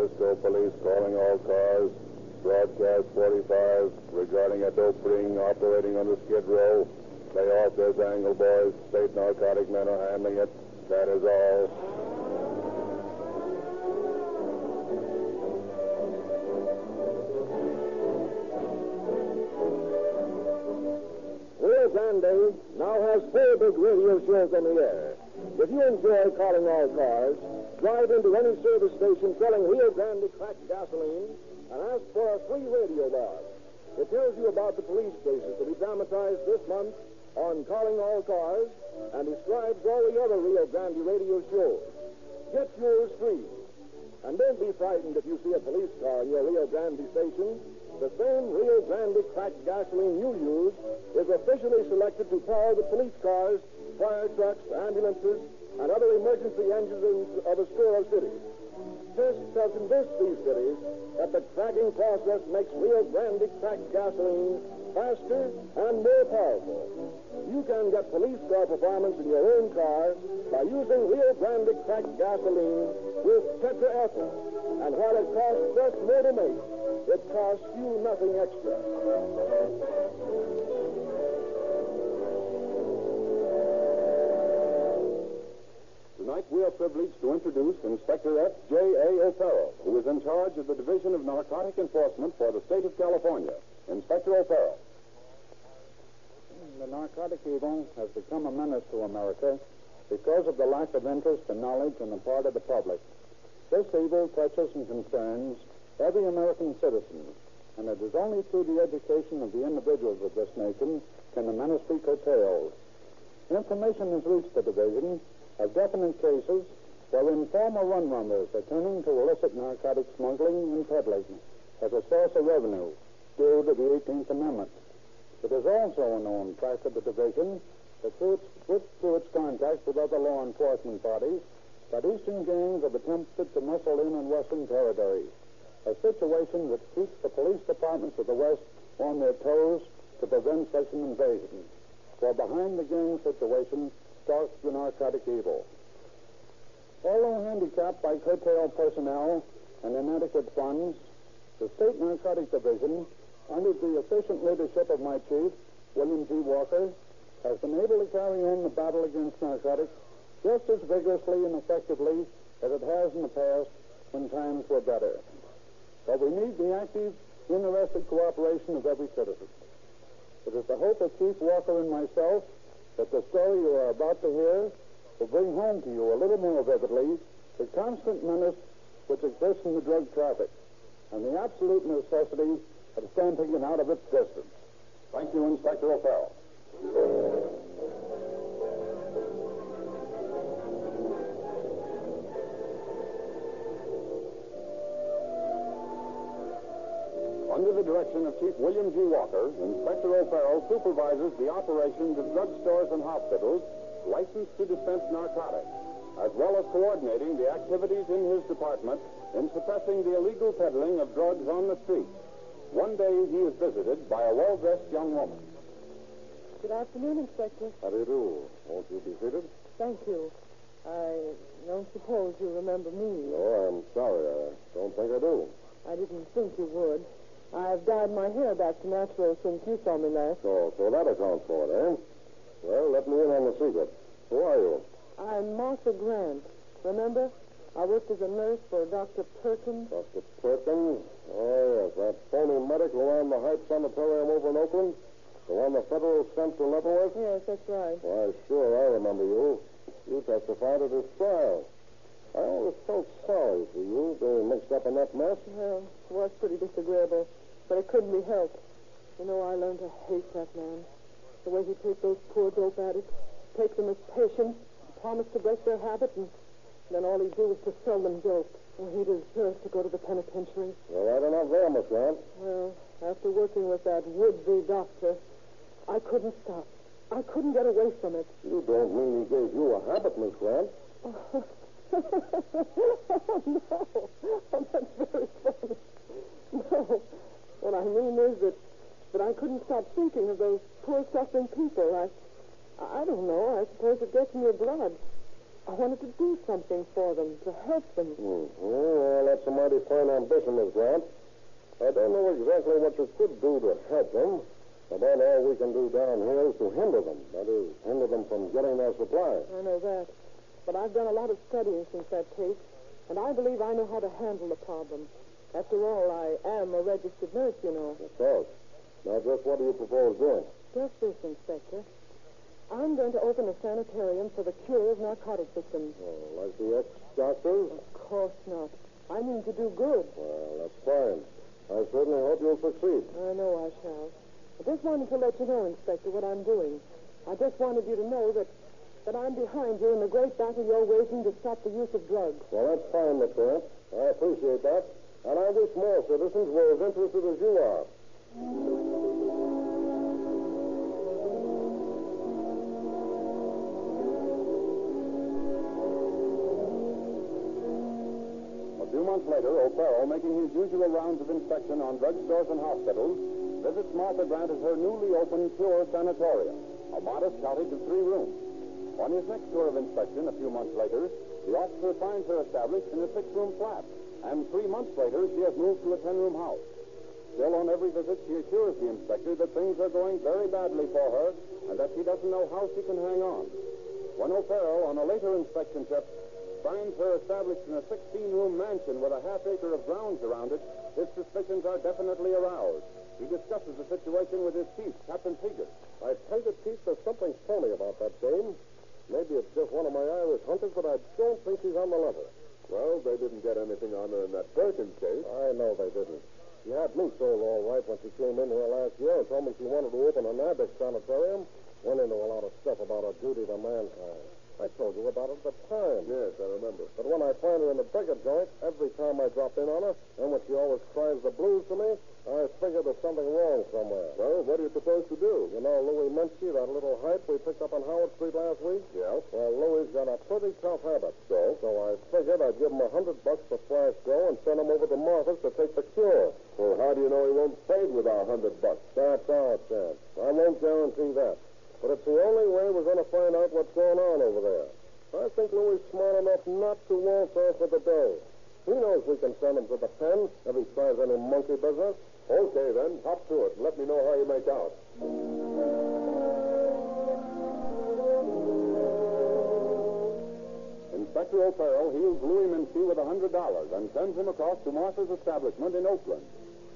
Francisco police calling all cars. Broadcast 45 regarding a dope ring operating on the Skid Row. Lay off this angle, boys. State narcotic men are handling it. That is all. Grande now has four big radio shows on the air. If you enjoy calling all cars, drive into any service station selling Rio Grande cracked gasoline and ask for a free radio box. It tells you about the police cases to be dramatized this month on Calling All Cars and describes all the other Rio Grande radio shows. Get yours free. And don't be frightened if you see a police car in your Rio Grande station. The same Rio Grande cracked gasoline you use is officially selected to power the police cars, fire trucks, ambulances, and other emergency engines of a score of cities. Tests have convinced these cities that the cracking process makes Rio Grande cracked gasoline faster and more powerful. You can get police car performance in your own car by using Rio Grande cracked gasoline with tetraethyl. And while it costs just more to make, it costs you nothing extra. Tonight, we are privileged to introduce Inspector F. J. A. O'Farrell, who is in charge of the Division of Narcotic Enforcement for the state of California. Inspector O'Farrell. The narcotic evil has become a menace to America because of the lack of interest and knowledge on the part of the public. This evil touches and concerns every American citizen, and it is only through the education of the individuals of this nation can the menace be curtailed. Information has reached the division of definite cases wherein former rum runners are turning to illicit narcotic smuggling and peddling as a source of revenue due to the 18th Amendment. It is also a known fact of the division that through its, with, through its contact with other law enforcement bodies, that eastern gangs have attempted to muscle in on western territories, a situation which keeps the police departments of the West on their toes to prevent such an invasion. For behind the gang situation stalks the narcotic evil. Although handicapped by curtailed personnel and inadequate funds, the State Narcotic Division, under the efficient leadership of my chief, William G. Walker, has been able to carry on the battle against narcotics just as vigorously and effectively as it has in the past when times were better. But we need the active, interested cooperation of every citizen. It is the hope of Chief Walker and myself that the story you are about to hear will bring home to you a little more vividly the constant menace which exists in the drug traffic and the absolute necessity of stamping it out of its distance. Thank you, Inspector O'Farrell. Direction of Chief William G. Walker, Inspector O'Farrell supervises the operations of drugstores and hospitals licensed to dispense narcotics, as well as coordinating the activities in his department in suppressing the illegal peddling of drugs on the street. One day he is visited by a well-dressed young woman. Good afternoon, Inspector. How do you do? Won't you be seated? Thank you. I don't suppose you remember me. No, I'm sorry. I don't think I do. I didn't think you would. I've dyed my hair back to natural since you saw me last. Oh, so that accounts for it, eh? Well, let me in on the secret. Who are you? I'm Martha Grant. Remember? I worked as a nurse for Dr. Perkins. Dr. Perkins? Oh, yes, that phony medic who ran the Hype Sanitarium over in Oakland? The one the federal sent to Leavenworth? Yes, that's right. Why, sure, I remember you. You testified at his trial. I always felt sorry for you being mixed up in that mess. Well, it was pretty disagreeable, but it couldn't be helped. You know, I learned to hate that man. The way he treated those poor dope addicts, take them as patients, promise to break their habit, and then all he'd do was to sell them dope. Well, he deserves to go to the penitentiary. You're right enough there, Miss Grant. Well, after working with that would-be doctor, I couldn't stop. I couldn't get away from it. You don't mean he gave you a habit, Miss Grant. oh, no. Oh, that's very funny. No. What I mean is that, that I couldn't stop thinking of those poor suffering people. I, I don't know. I suppose it gets in your blood. I wanted to do something for them, to help them. Hmm. Well, that's a mighty fine ambition, Miss Grant. I don't know exactly what you could do to help them. About all we can do down here is to hinder them. That is, hinder them from getting their supplies. I know that. But I've done a lot of studying since that case, and I believe I know how to handle the problem. After all, I am a registered nurse, you know. Of course. Now, just what do you propose doing? Just this, Inspector. I'm going to open a sanitarium for the cure of narcotic victims. Oh, like the ex-doctors? Of course not. I mean to do good. Well, that's fine. I certainly hope you'll succeed. I know I shall. I just wanted to let you know, Inspector, what I'm doing. I just wanted you to know that that I'm behind you in the great battle you're waging to stop the use of drugs. Well, that's fine, Miss. I appreciate that. And I wish more citizens were as interested as you are. A few months later, O'Farrell, making his usual rounds of inspection on drugstores and hospitals, visits Martha Grant at her newly opened Pure Sanatorium, a modest cottage of three rooms. On his next tour of inspection, a few months later, the officer finds her established in a six-room flat, and three months later, she has moved to a ten-room house. Still, on every visit, she assures the inspector that things are going very badly for her, and that she doesn't know how she can hang on. When O'Farrell, on a later inspection trip, finds her established in a 16-room mansion with a half-acre of grounds around it, his suspicions are definitely aroused. He discusses the situation with his chief, Captain Seeger. I tell you, Chief, there's something phony about that dame. Maybe it's just one of my Irish hunters, but I don't think she's on the level. Well, they didn't get anything on her in that Perkins case. I know they didn't. She had me sold all right when she came in here last year and told me she wanted to open an addict sanitarium. Went into a lot of stuff about her duty to mankind. I told you about it at the time. Yes, I remember. But when I find her in the bigger joint, every time I drop in on her, and when she always cries the blues to me, I figure there's something wrong somewhere. Well, what are you supposed to do? You know Louis Menchie, that little hype we picked up on Howard Street last week? Yeah. Well, Louis's got a pretty tough habit. So? So I figured I'd give him a hundred bucks for Flash Joe and send him over to Martha's to take the cure. Well, how do you know he won't fade with our hundred bucks? That's our chance. I won't guarantee that. But it's the only way we're going to find out what's going on over there. I think Louis is smart enough not to waltz off with the dough. He knows we can send him to the pen if he tries any monkey business. Okay, then. Hop to it. And let me know how you make out. Inspector O'Farrell heels Louis Mincy with a hundred dollars and sends him across to Martha's establishment in Oakland.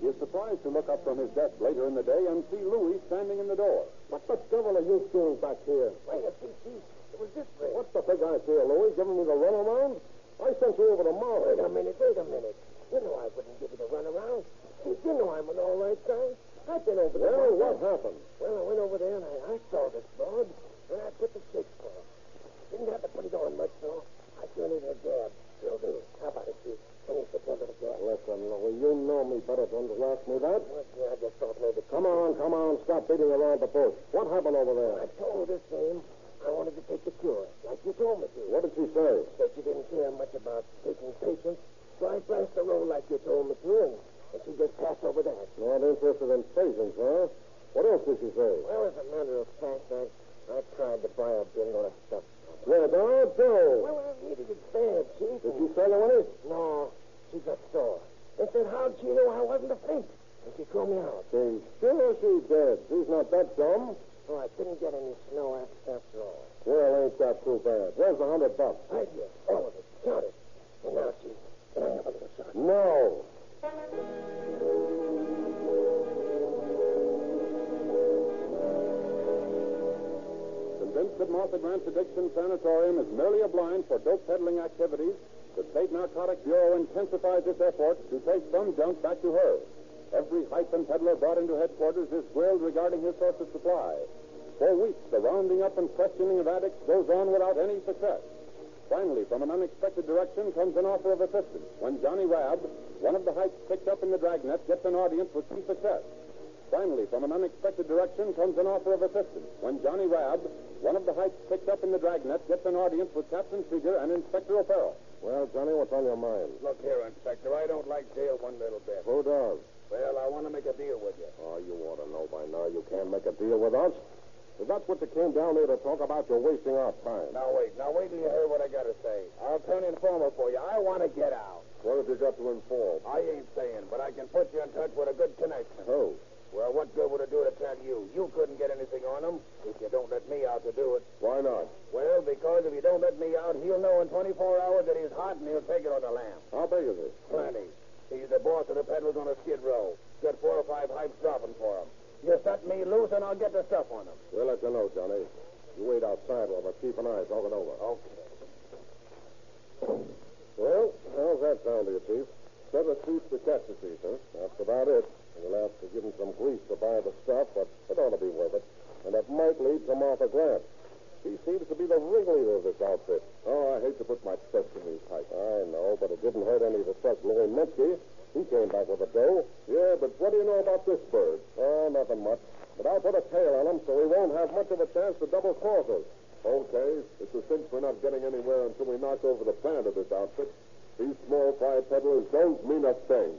He is surprised to look up from his desk later in the day and see Louis standing in the door. What the devil are you doing back here? Wait a minute, Chief. It was this way. What's the big idea, Louis? Giving me the runaround? I sent you over to Molly. Wait a minute, wait a minute. You know I wouldn't give you the runaround. You know I'm an all right guy. I've been over there. Well, what happened? Well, I went over there and I, I saw this broad, and I put the shakes for her. Didn't have to put it on much, though. I sure needed a jab. Will do. How about it, Chief? Can you sit under the jab? Listen, Louis, you know me better than to ask me that. Well, I just thought maybe... Come on, come on. Stop beating around the bush. What happened over there? I told told this dame I wanted to take the cure, like you told me to. What did she say? Said you didn't care much about taking patients, so I flashed the roll like you told me to, and, she just passed over that. Not interested in patients, huh? What else did she say? Well, as a matter of fact, I, I tried to buy a bundle of stuff. Where, down, Joe? Well, I needed it bad, Chief. Did she sell you any? No, she got sore. And said, how'd she know I wasn't a faint? And she threw me out. She's sure she did. She's not that dumb. So I couldn't get any snow after, after all. Well, ain't that too bad. Where's the hundred bucks? Right here, all of it. Count it. And now, Chief, can I have a little shot? No. Convinced that Martha Grant's addiction sanatorium is merely a blind for dope peddling activities, the State Narcotics Bureau intensifies its efforts to trace some junk back to her. Every hype and peddler brought into headquarters is grilled regarding his source of supply. For weeks, the rounding up and questioning of addicts goes on without any success. Finally, from an unexpected direction comes an offer of assistance when Johnny Rabb, one of the hypes picked up in the dragnet, gets an audience with some success. Finally, from an unexpected direction comes an offer of assistance when Johnny Rabb, one of the hypes picked up in the dragnet, gets an audience with Captain Seeger and Inspector O'Farrell. Well, Johnny, what's on your mind? Look here, Inspector. I don't like jail one little bit. Who does? Well, I want to make a deal with you. Oh, you ought to know by now you can't make a deal with us. If that's what you came down here to talk about, you're wasting our time. Now wait, now wait till you hear what I gotta say. I'll turn informer for you. I want to get out. What have you got to inform? I ain't saying, but I can put you in touch with a good connection. Who? Well, what good would it do to tell you? You couldn't get anything on him if you don't let me out to do it. Why not? Well, because if you don't let me out, he'll know in 24 hours that he's hot and he'll take it on the lamb. How big is it? Plenty. He's the boss of the peddlers on a skid row. Got four or five hypes dropping for him. You set me loose and I'll get the stuff on him. We'll let you know, Johnny. You wait outside while I keep an eye talk it over. Okay. Well, how's that sound to you, Chief? Seven suits to catch the thief, huh? That's about it. We'll have to give him some grease to buy the stuff, but it ought to be worth it. And it might lead to Martha Grant. She seems to be the ringleader of this outfit. Oh, I hate to put my trust in these types. I know, but it didn't hurt any to trust Louis Minsky. He came back with a dough. Yeah, but what do you know about this bird? Oh, nothing much. But I'll put a tail on him so he won't have much of a chance to double cross us. Okay, it's a cinch we're not getting anywhere until we knock over the plant of this outfit. These small peddlers don't mean a thing.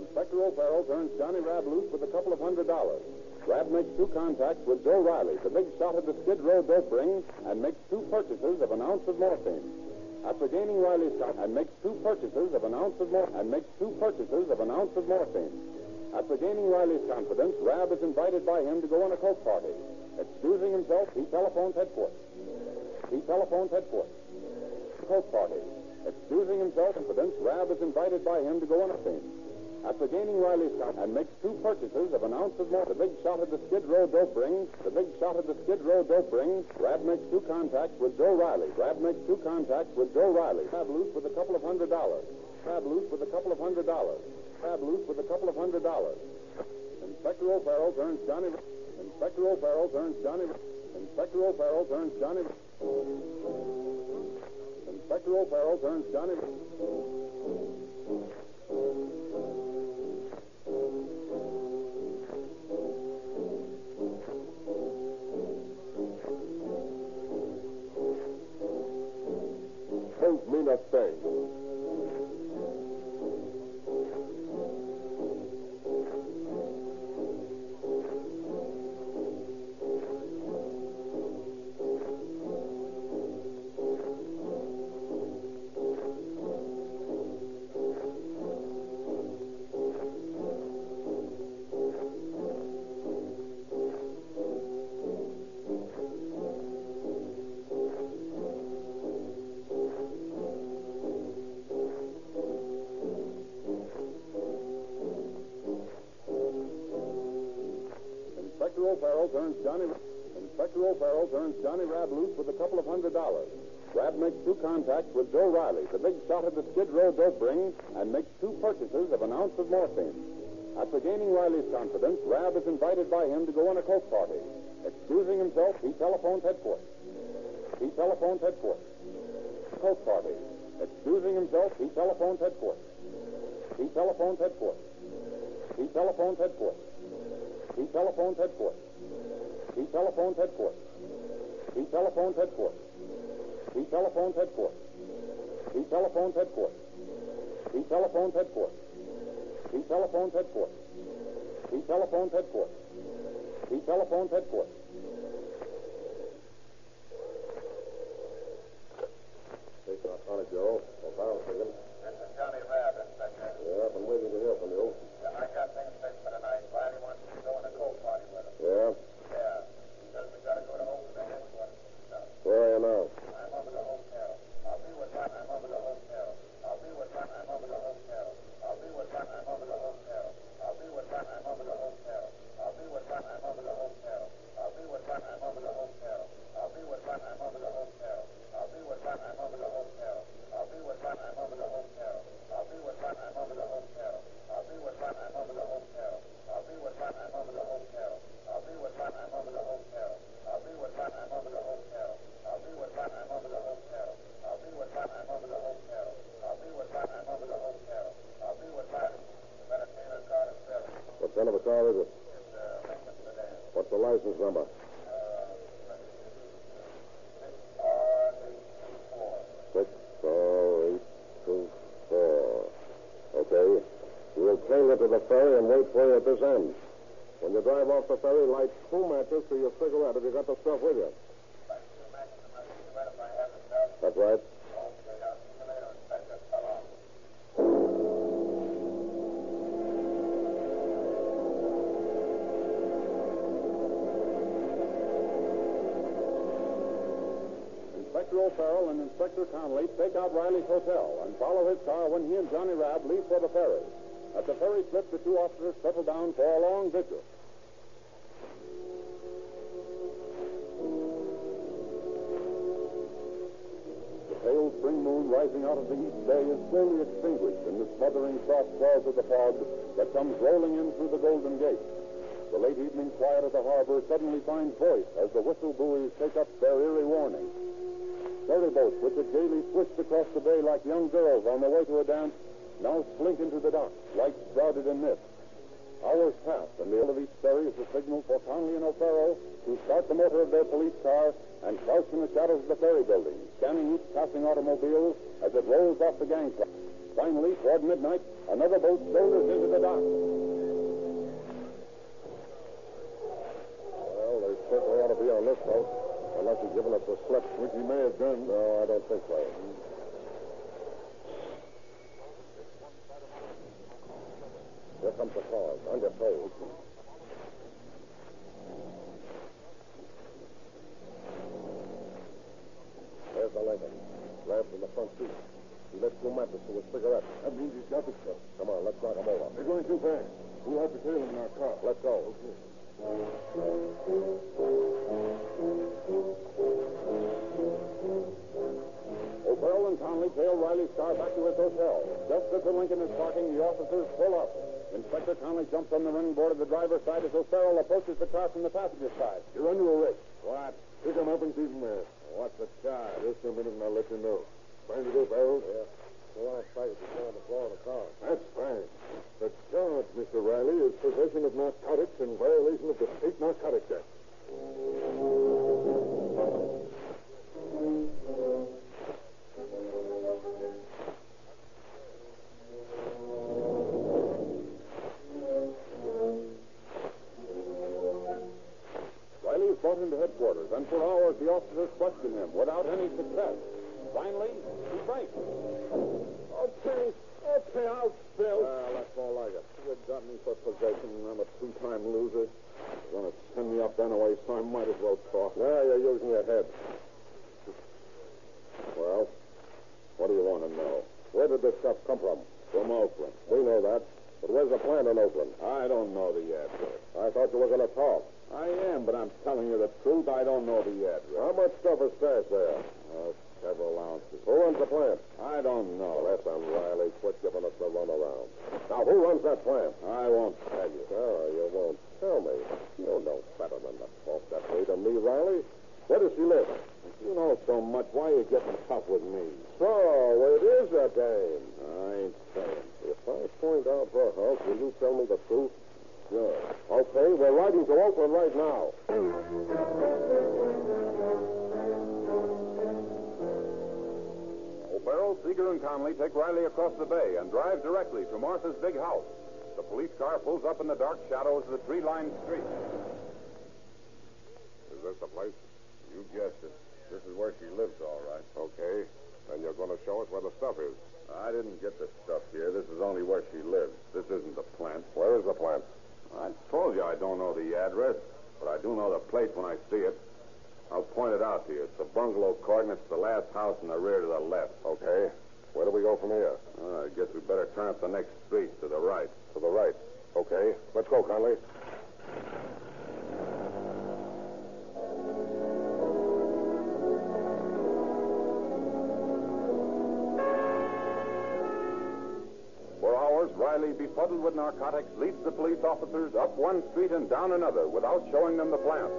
Inspector O'Farrell turns Johnny Rab loose with a couple of hundred dollars. Rab makes two contacts with Joe Riley, the big shot at the Skid Row dope ring, and makes two purchases of an ounce of morphine. After gaining Riley's and makes two purchases of an ounce of mor- and makes two purchases of an ounce of morphine. After gaining Riley's confidence, Rab is invited by him to go on a coke party. Excusing himself, he telephones headquarters. He telephones headquarters. Coke party. Excusing himself, confidence, Rab is invited by him to go on a scene. After gaining Riley's con- and makes two purchases of an ounce of more, the big shot at the Skid Row dope ring, the big shot at the Skid Row dope ring, Rab makes two contacts with Joe Riley. Rab makes two contacts with Joe Riley. Rab loose with a couple of hundred dollars. Rab loose with a couple of hundred dollars. Rab loose with a couple of hundred dollars. Inspector O'Farrell turns Johnny. Inspector O'Farrell turns Johnny. Inspector O'Farrell turns Johnny. Inspector O'Farrell turns Johnny. last thing. Turns Johnny. Inspector O'Farrell turns Johnny Rab loose with a couple of hundred dollars. Rab makes two contacts with Joe Riley, the big shot at the Skid Row dope ring, and makes two purchases of an ounce of morphine. After gaining Riley's confidence, Rab is invited by him to go on a coke party. Excusing himself, he telephones headquarters. He telephones headquarters. Coke party. Excusing himself, he telephones headquarters. He telephones headquarters. He telephones headquarters. He telephones headquarters. He telephones headquarters. He telephones headquarters. He telephones headquarters. He telephones headquarters. He telephones headquarters. He telephones headquarters. He telephones headquarters. He telephones headquarters. At this end. When you drive off the ferry, light two matches to your cigarette if you got the stuff with you. That's right. Inspector O'Farrell and Inspector Conley take out Riley's hotel and follow his car when he and Johnny Rabb leave for the ferry. At the ferry slip, the two officers settle down for a long vigil. The pale spring moon rising out of the east bay is slowly extinguished in the smothering soft swells of the fog that comes rolling in through the Golden Gate. The late evening quiet of the harbor suddenly finds voice as the whistle buoys take up their eerie warning. Ferry boats, which had gaily swished across the bay like young girls on their way to a dance, now slink into the dock, lights shrouded in mist. Hours pass, and the end of each ferry is the signal for Conley and O'Farrell to start the motor of their police car and crouch in the shadows of the ferry building, scanning each passing automobile as it rolls off the gangplank. Finally, toward midnight, another boat shoulders into the dock. Well, they certainly ought to be on this boat. Unless he's given us the slip, which he may have done. No, I don't think so. Here comes the your toes. There's the Lincoln. Lamps in the front seat. He left two matches to a cigarette. That means he's got the stuff. Come on, let's knock him over. They're going too fast. We'll have to tail him in our car. Let's go. O'Farrell and Conley tail Riley's car back to his hotel. Just as the Lincoln is parking, the officers pull up. Inspector Conley jumps on the running board of the driver's side as O'Farrell approaches the car from the passenger side. You're under arrest. What? Pick him up and keep him there. What's the charge? Just a minute and I'll let you know. Find it up, Harold? Yeah. Go on, fight it on the floor of the car. That's fine. The charge, Mr. Riley, is possession of narcotics in violation of the State Narcotics Act. Question him without any success. Finally, he breaks. Okay. Okay, I'll spill. Ah, well, that's more like it. You've got me for possession, and I'm a two-time loser. You're going to send me up anyway, so I might as well talk. Now you're using your head. Well, what do you want to know? Where did this stuff come from? From Oakland. We know that. But where's the plant in Oakland? I don't know the answer. I thought you were going to talk. I am, but I'm telling you the truth. I don't know the address. How much stuff is stashed there? Uh, several ounces. Who runs the plant? I don't know. Listen, Riley, quit giving us the runaround. Now, who runs that plant? I won't tell you. Oh, you won't tell me. You know better than to talk that way to me, Riley. Where does she live? If you know so much, why are you getting tough with me? So, it is a game. I ain't saying. If I point out her house, will you tell me the truth? Sure. Okay, we're riding to Oakland right now. O'Farrell, Seeger, and Conley take Riley across the bay and drive directly to Martha's big house. The police car pulls up in the dark shadows of the tree-lined street. Is this the place? You guessed it. This is where she lives, all right. Okay. Then you're going to show us where the stuff is. I didn't get the stuff here. This is only where she lives. This isn't the plant. Where is the plant? I told you I don't know the address, but I do know the place when I see it. I'll point it out to you. It's the bungalow court, and it's the last house in the rear to the left. Okay. Where do we go from here? Uh, I guess we better turn up the next street to the right. To the right. Okay. Let's go, Conley. Riley, befuddled with narcotics, leads the police officers up one street and down another without showing them the plant.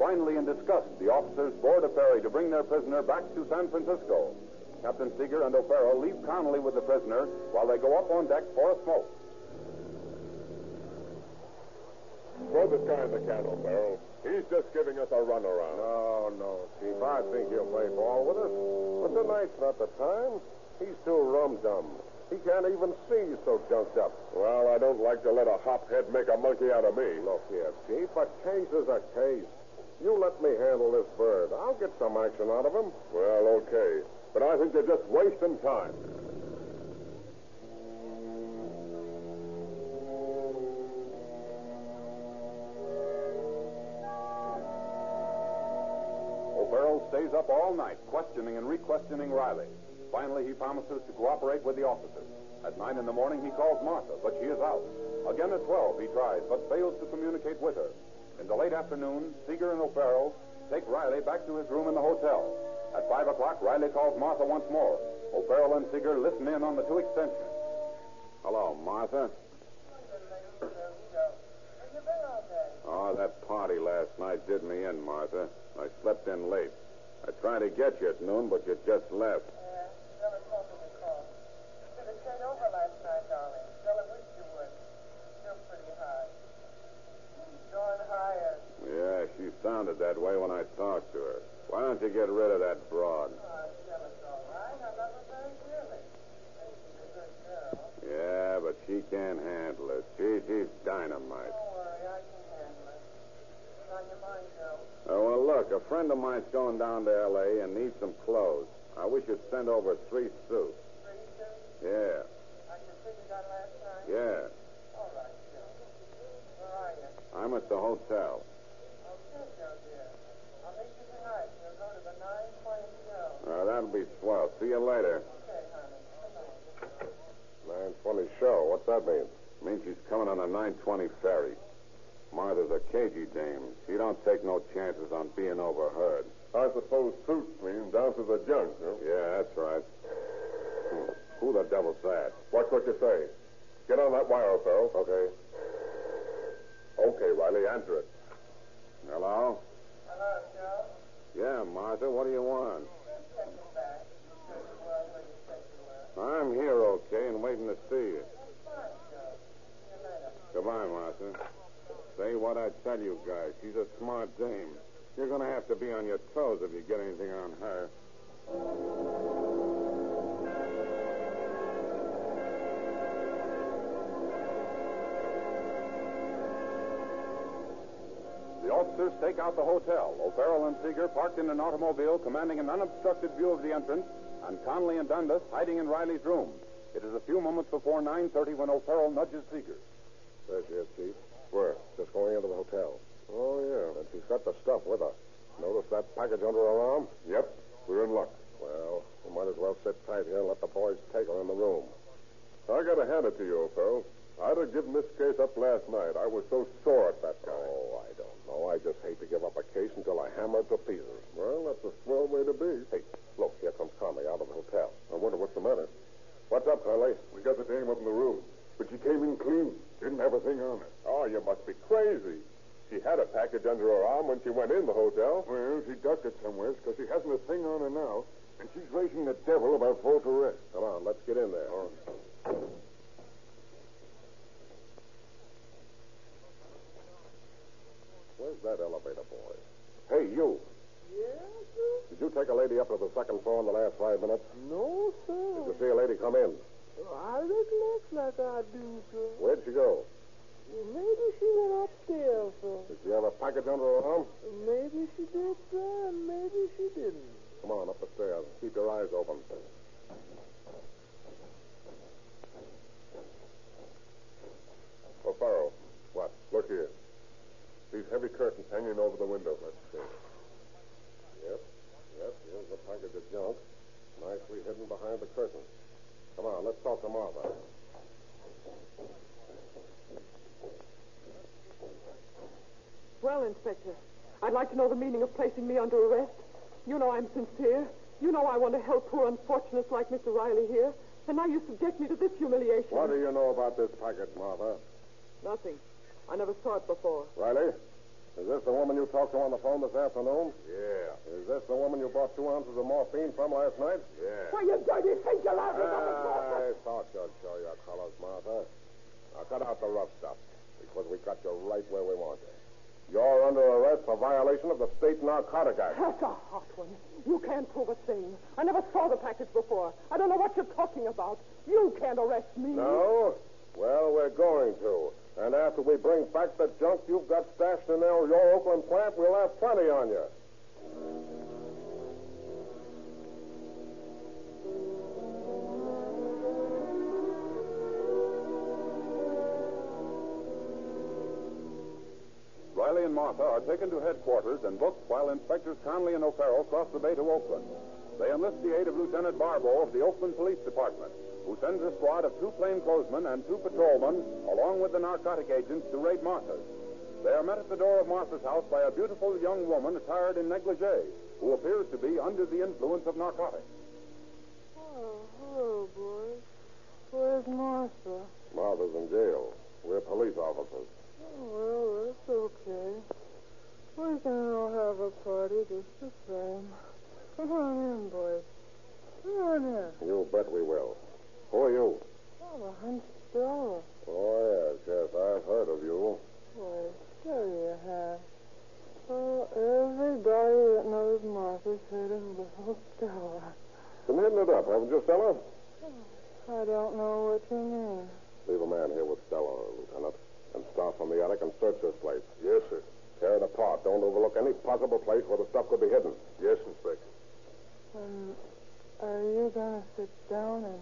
Finally, in disgust, the officers board a ferry to bring their prisoner back to San Francisco. Captain Seeger and O'Farrell leave Conley with the prisoner while they go up on deck for a smoke. Throw this guy in the cattle barrel. He's just giving us a runaround. No, no, Chief. I think he'll play ball with us. But tonight's not the time. He's too rum dum. He can't even see, he's so junked up. Well, I don't like to let a hophead make a monkey out of me. Look here, Chief, a case is a case. You let me handle this bird. I'll get some action out of him. Well, okay. But I think you're just wasting time. O'Farrell stays up all night, questioning and re-questioning Riley. Finally, he promises to cooperate with the officers. At 9 in the morning, he calls Martha, but she is out. Again at 12, he tries, but fails to communicate with her. In the late afternoon, Seeger and O'Farrell take Riley back to his room in the hotel. At 5 o'clock, Riley calls Martha once more. O'Farrell and Seeger listen in on the two extensions. Hello, Martha. Oh, that party last night did me in, Martha. I slept in late. I tried to get you at noon, but you just left. Yeah, she sounded that way when I talked to her. Why don't you get rid of that broad? Yeah, but she can't handle it. She, she's dynamite. Oh, well, look, a friend of mine's going down to L.A. and needs some clothes. I wish you'd send over three suits. Three suits? Yeah. Like the suit you got last night? Yeah. All right. I'm at the hotel. That'll be swell. See you later. 920 show. What's that mean? Means she's coming on a 920 ferry. Martha's a cagey dame. She don't take no chances on being overheard. I suppose suits mean down to the junk, huh? Yeah, that's right. Hmm. Who the devil's that? Watch what you say. Get on that wire, O'Farrell. Okay. Okay, Riley, answer it. Hello? Hello, Joe. Yeah, Martha, what do you want? Just checking back. You were where you said you were. I'm here okay and waiting to see you. Goodbye, Martha. Say what I tell you guys. She's a smart dame. You're going to have to be on your toes if you get anything on her. The officers stake out the hotel. O'Farrell and Seeger parked in an automobile commanding an unobstructed view of the entrance, and Conley and Dundas hiding in Riley's room. It is a few moments before 9.30 when O'Farrell nudges Seeger. There she is, Chief. Where? Just going into the hotel. Oh, yeah. And she's got the stuff with her. Notice that package under her arm? Yep. We're in luck. Well, we might as well sit tight here and let the boys take her in the room. I gotta hand it to you, O'Farrell. I'd have given this case up last night. I was so sore at that guy. Oh, I don't know. I just hate to give up a case until I hammer it to pieces. Well, that's a swell way to be. Hey, look, here comes Conley out of the hotel. I wonder what's the matter. What's up, Conley? We got the dame up in the room, but she came in clean. Didn't have a thing on her. Oh, you must be crazy. She had a package under her arm when she went in the hotel. Well, she ducked it somewhere because she hasn't a thing on her now, and she's raising the devil about false arrest. Come on, let's get in there. Where's that elevator boy? Hey, you. Did you take a lady up to the second floor in the last five minutes? No, sir. Did you see a lady come in? Oh, I recollect like I do, sir. Where'd she go? Maybe she went upstairs, sir. Did she have a package under her arm? Maybe she did, sir, and maybe she didn't. Come on, up the stairs. Keep your eyes open. O'Farrell. What? Look here. These heavy curtains hanging over the window. Let's see. Yep. Yep, here's the package of junk. Nicely hidden behind the curtain. Come on, let's talk to Martha. Well, Inspector, I'd like to know the meaning of placing me under arrest. You know I'm sincere. You know I want to help poor unfortunates like Mr. Riley here. And now you subject me to this humiliation. What do you know about this package, Martha? Nothing. I never saw it before. Riley? Is this the woman you talked to on the phone this afternoon? Yeah. Is this the woman you bought two ounces of morphine from last night? Yeah. Why, you dirty think you're laughing ah, I thought you'd show your colors, Martha. Now cut out the rough stuff, because we got you right where we want you. You're under arrest for violation of the State Narcotic Act. That's a hot one. You can't prove a thing. I never saw the package before. I don't know what you're talking about. You can't arrest me. No? Well, we're going to. And after we bring back the junk you've got stashed in your Oakland plant, we'll have plenty on you. Riley and Martha are taken to headquarters and booked while Inspectors Conley and O'Farrell cross the bay to Oakland. They enlist the aid of Lieutenant Barbo of the Oakland Police Department, who sends a squad of two plainclothesmen and two patrolmen, along with the narcotic agents, to raid Martha's. They are met at the door of Martha's house by a beautiful young woman attired in negligee, who appears to be under the influence of narcotics. Oh, hello, boys. Where's Martha? Martha's in jail. We're police officers. Oh, well, that's okay. We can all have a party just the same. Come on in, boys. Come on in. You bet we will. Who are you? Oh, I'm Stella. Oh, yes, yes, I've heard of you. Why, sure you have. Oh, everybody that knows Martha's heard of little Stella. Been hitting it up, haven't you, Stella? I don't know what you mean. Leave a man here with Stella, Lieutenant, and start from the attic and search this place. Yes, sir. Tear it apart. Don't overlook any possible place where the stuff could be hidden. Yes, Inspector. Um, are you going to sit down and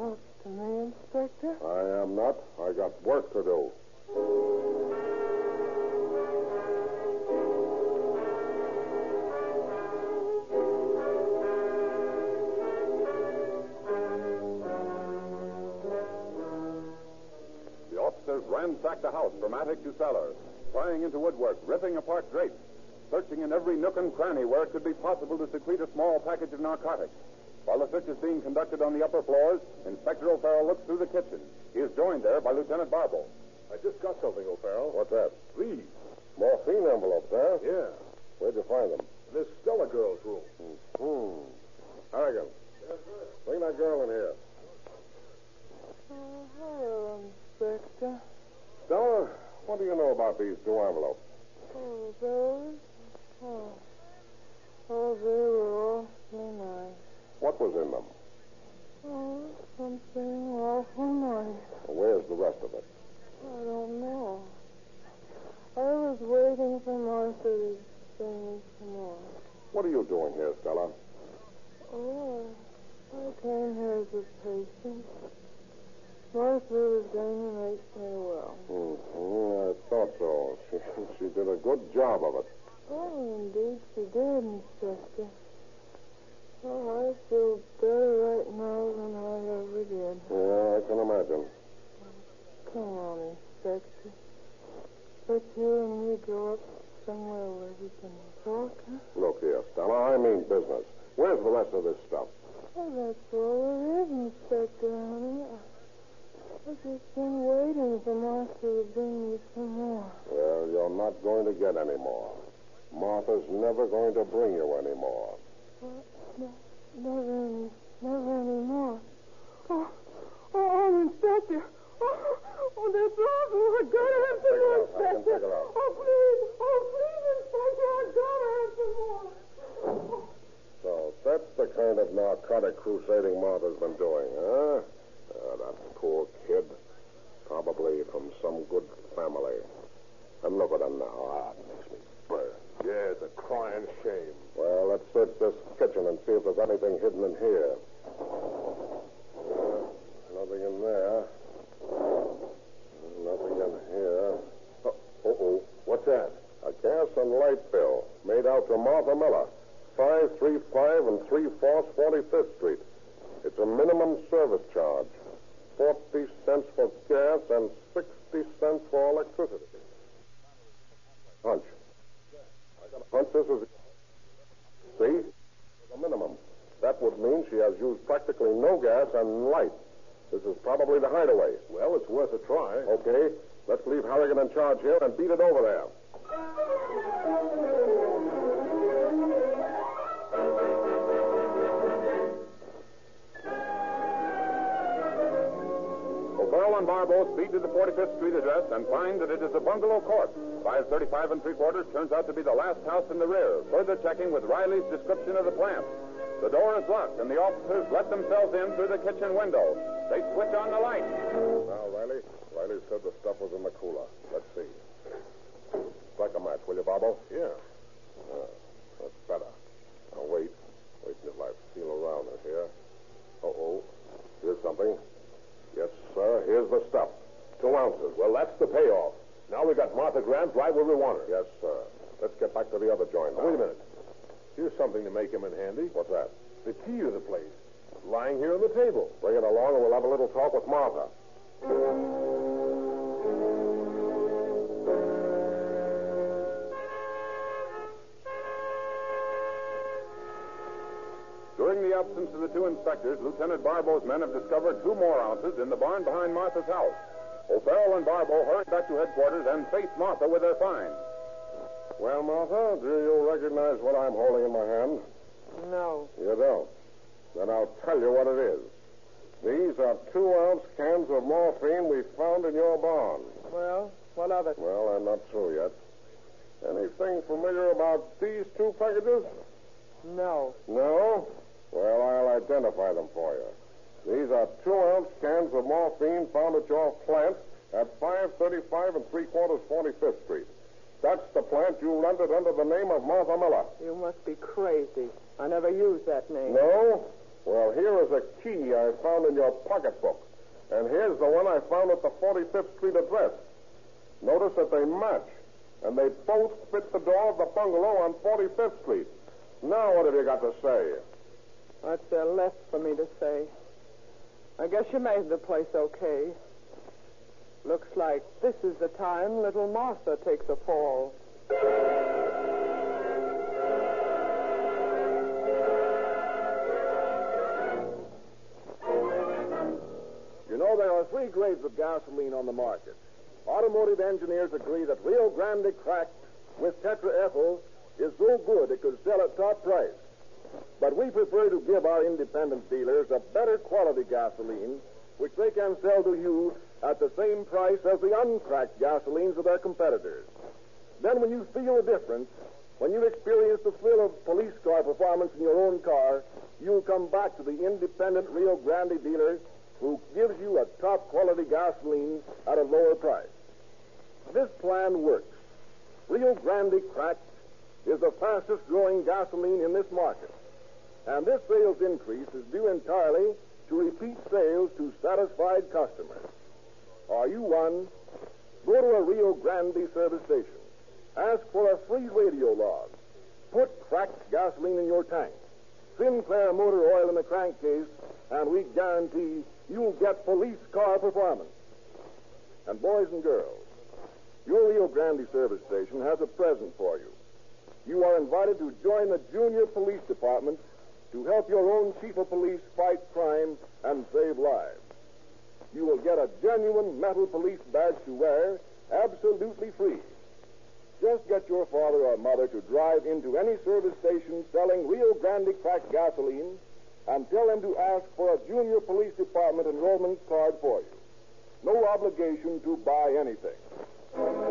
talk to me, Inspector? I am not. I got work to do. The officers ransacked the house from attic to cellar, prying into woodwork, ripping apart drapes, searching in every nook and cranny where it could be possible to secrete a small package of narcotics. While the search is being conducted on the upper floors, Inspector O'Farrell looks through the kitchen. He is joined there by Lieutenant Barbo. I just got something, O'Farrell. What's that? These. Morphine envelopes, huh? Yeah. Where'd you find them? This Stella girl's room. Hmm. Harrigan. Bring that girl in here. Oh, hello, Inspector. Stella, what do you know about these two envelopes? Oh, those? Oh. Oh, they were awfully nice. What was in them? Oh, something awful nice. Where's the rest of it? I don't know. I was waiting for Martha to bring me some more. What are you doing here, Stella? Oh, I came here as a patient. Martha was going to make me well. Mm-hmm. I thought so. She, she did a good job of it. Oh, indeed she did, Inspector. Oh, I feel better right now than I ever did. Yeah, I can imagine. Come on, Inspector. Let's you and me go up somewhere where we can talk, huh? Look here, Stella, I mean business. Where's the rest of this stuff? Oh, that's all there is, Inspector, honey. I've just been waiting for Martha to bring me some more. Well, you're not going to get any more. Martha's never going to bring you any more. What? No, never any, never any more. Oh, oh, oh, Inspector. Oh, oh, that's awful. I gotta have some more, Inspector. Oh, please. Oh, please, Inspector. I gotta have some more. So that's the kind of narcotic crusading Martha's been doing, huh? Ah, that poor kid. Probably from some good family. And look at him now. Ah, it makes me burn. Yeah, it's a crying shame. Well, let's search this kitchen and see if there's anything hidden in here. Yeah, nothing in there. Nothing in here. Oh, oh, what's that? A gas and light bill made out to Martha Miller, 535 and 3 Fourth 45th Street. It's a minimum service charge. 40 cents for gas and 60 cents for electricity. Hunch. I got a hunch this is. See? The minimum. That would mean she has used practically no gas and light. This is probably the hideaway. Well, it's worth a try. Okay, let's leave Harrigan in charge here and beat it over there. O'Farrell and Barber Barbo speed to the 45th Street address and find that it is a bungalow court. 535 and three quarters turns out to be the last house in the rear. Further checking with Riley's description of the plant. The door is locked, and the officers let themselves in through the kitchen window. They switch on the light. Now, Riley. Riley said the stuff was in the cooler. Let's see. Strike a match, will you, Barbo? Yeah. Uh, that's better. Now, wait. Wait until I feel around it here. Uh-oh. Here's something. Yes, sir. Here's the stuff. Two ounces. Well, that's the payoff. Now Martha Grant right where we want her. Yes, sir. Let's get back to the other joint now. Wait a minute. Here's something to make him in handy. What's that? The key to the place. Lying here on the table. Bring it along and we'll have a little talk with Martha. During the absence of the two inspectors, Lieutenant Barbo's men have discovered two more ounces in the barn behind Martha's house. O'Farrell and Barbo hurry back to headquarters and face Martha with their find. Well, Martha, do you recognize what I'm holding in my hand? No. You don't. Then I'll tell you what it is. These are two ounce cans of morphine we found in your barn. Well, what of it? Well, I'm not through yet. Anything familiar about these two packages? No. No? Well, I'll identify them for you. These are two ounce cans of morphine found at your plant at 535 and three quarters 45th Street. That's the plant you rented under the name of Martha Miller. You must be crazy. I never used that name. No? Well, here is a key I found in your pocketbook. And here's the one I found at the 45th Street address. Notice that they match. And they both fit the door of the bungalow on 45th Street. Now, what have you got to say? What's there left for me to say? I guess you made the place okay. Looks like this is the time little Martha takes a fall. You know, there are three grades of gasoline on the market. Automotive engineers agree that Rio Grande cracked with tetraethyl is so good it could sell at top price. But we prefer to give our independent dealers a better quality gasoline, which they can sell to you at the same price as the uncracked gasolines of their competitors. Then, when you feel the difference, when you experience the thrill of police car performance in your own car, you'll come back to the independent Rio Grande dealer who gives you a top quality gasoline at a lower price. This plan works. Rio Grande Cracked is the fastest growing gasoline in this market. And this sales increase is due entirely to repeat sales to satisfied customers. Are you one? Go to a Rio Grande service station. Ask for a free radio log. Put cracked gasoline in your tank. Sinclair motor oil in the crankcase, and we guarantee you'll get police car performance. And boys and girls, your Rio Grande service station has a present for you. You are invited to join the Junior Police Department to help your own chief of police fight crime and save lives. You will get a genuine metal police badge to wear absolutely free. Just get your father or mother to drive into any service station selling Rio Grande cracked gasoline and tell them to ask for a Junior Police Department enrollment card for you. No obligation to buy anything.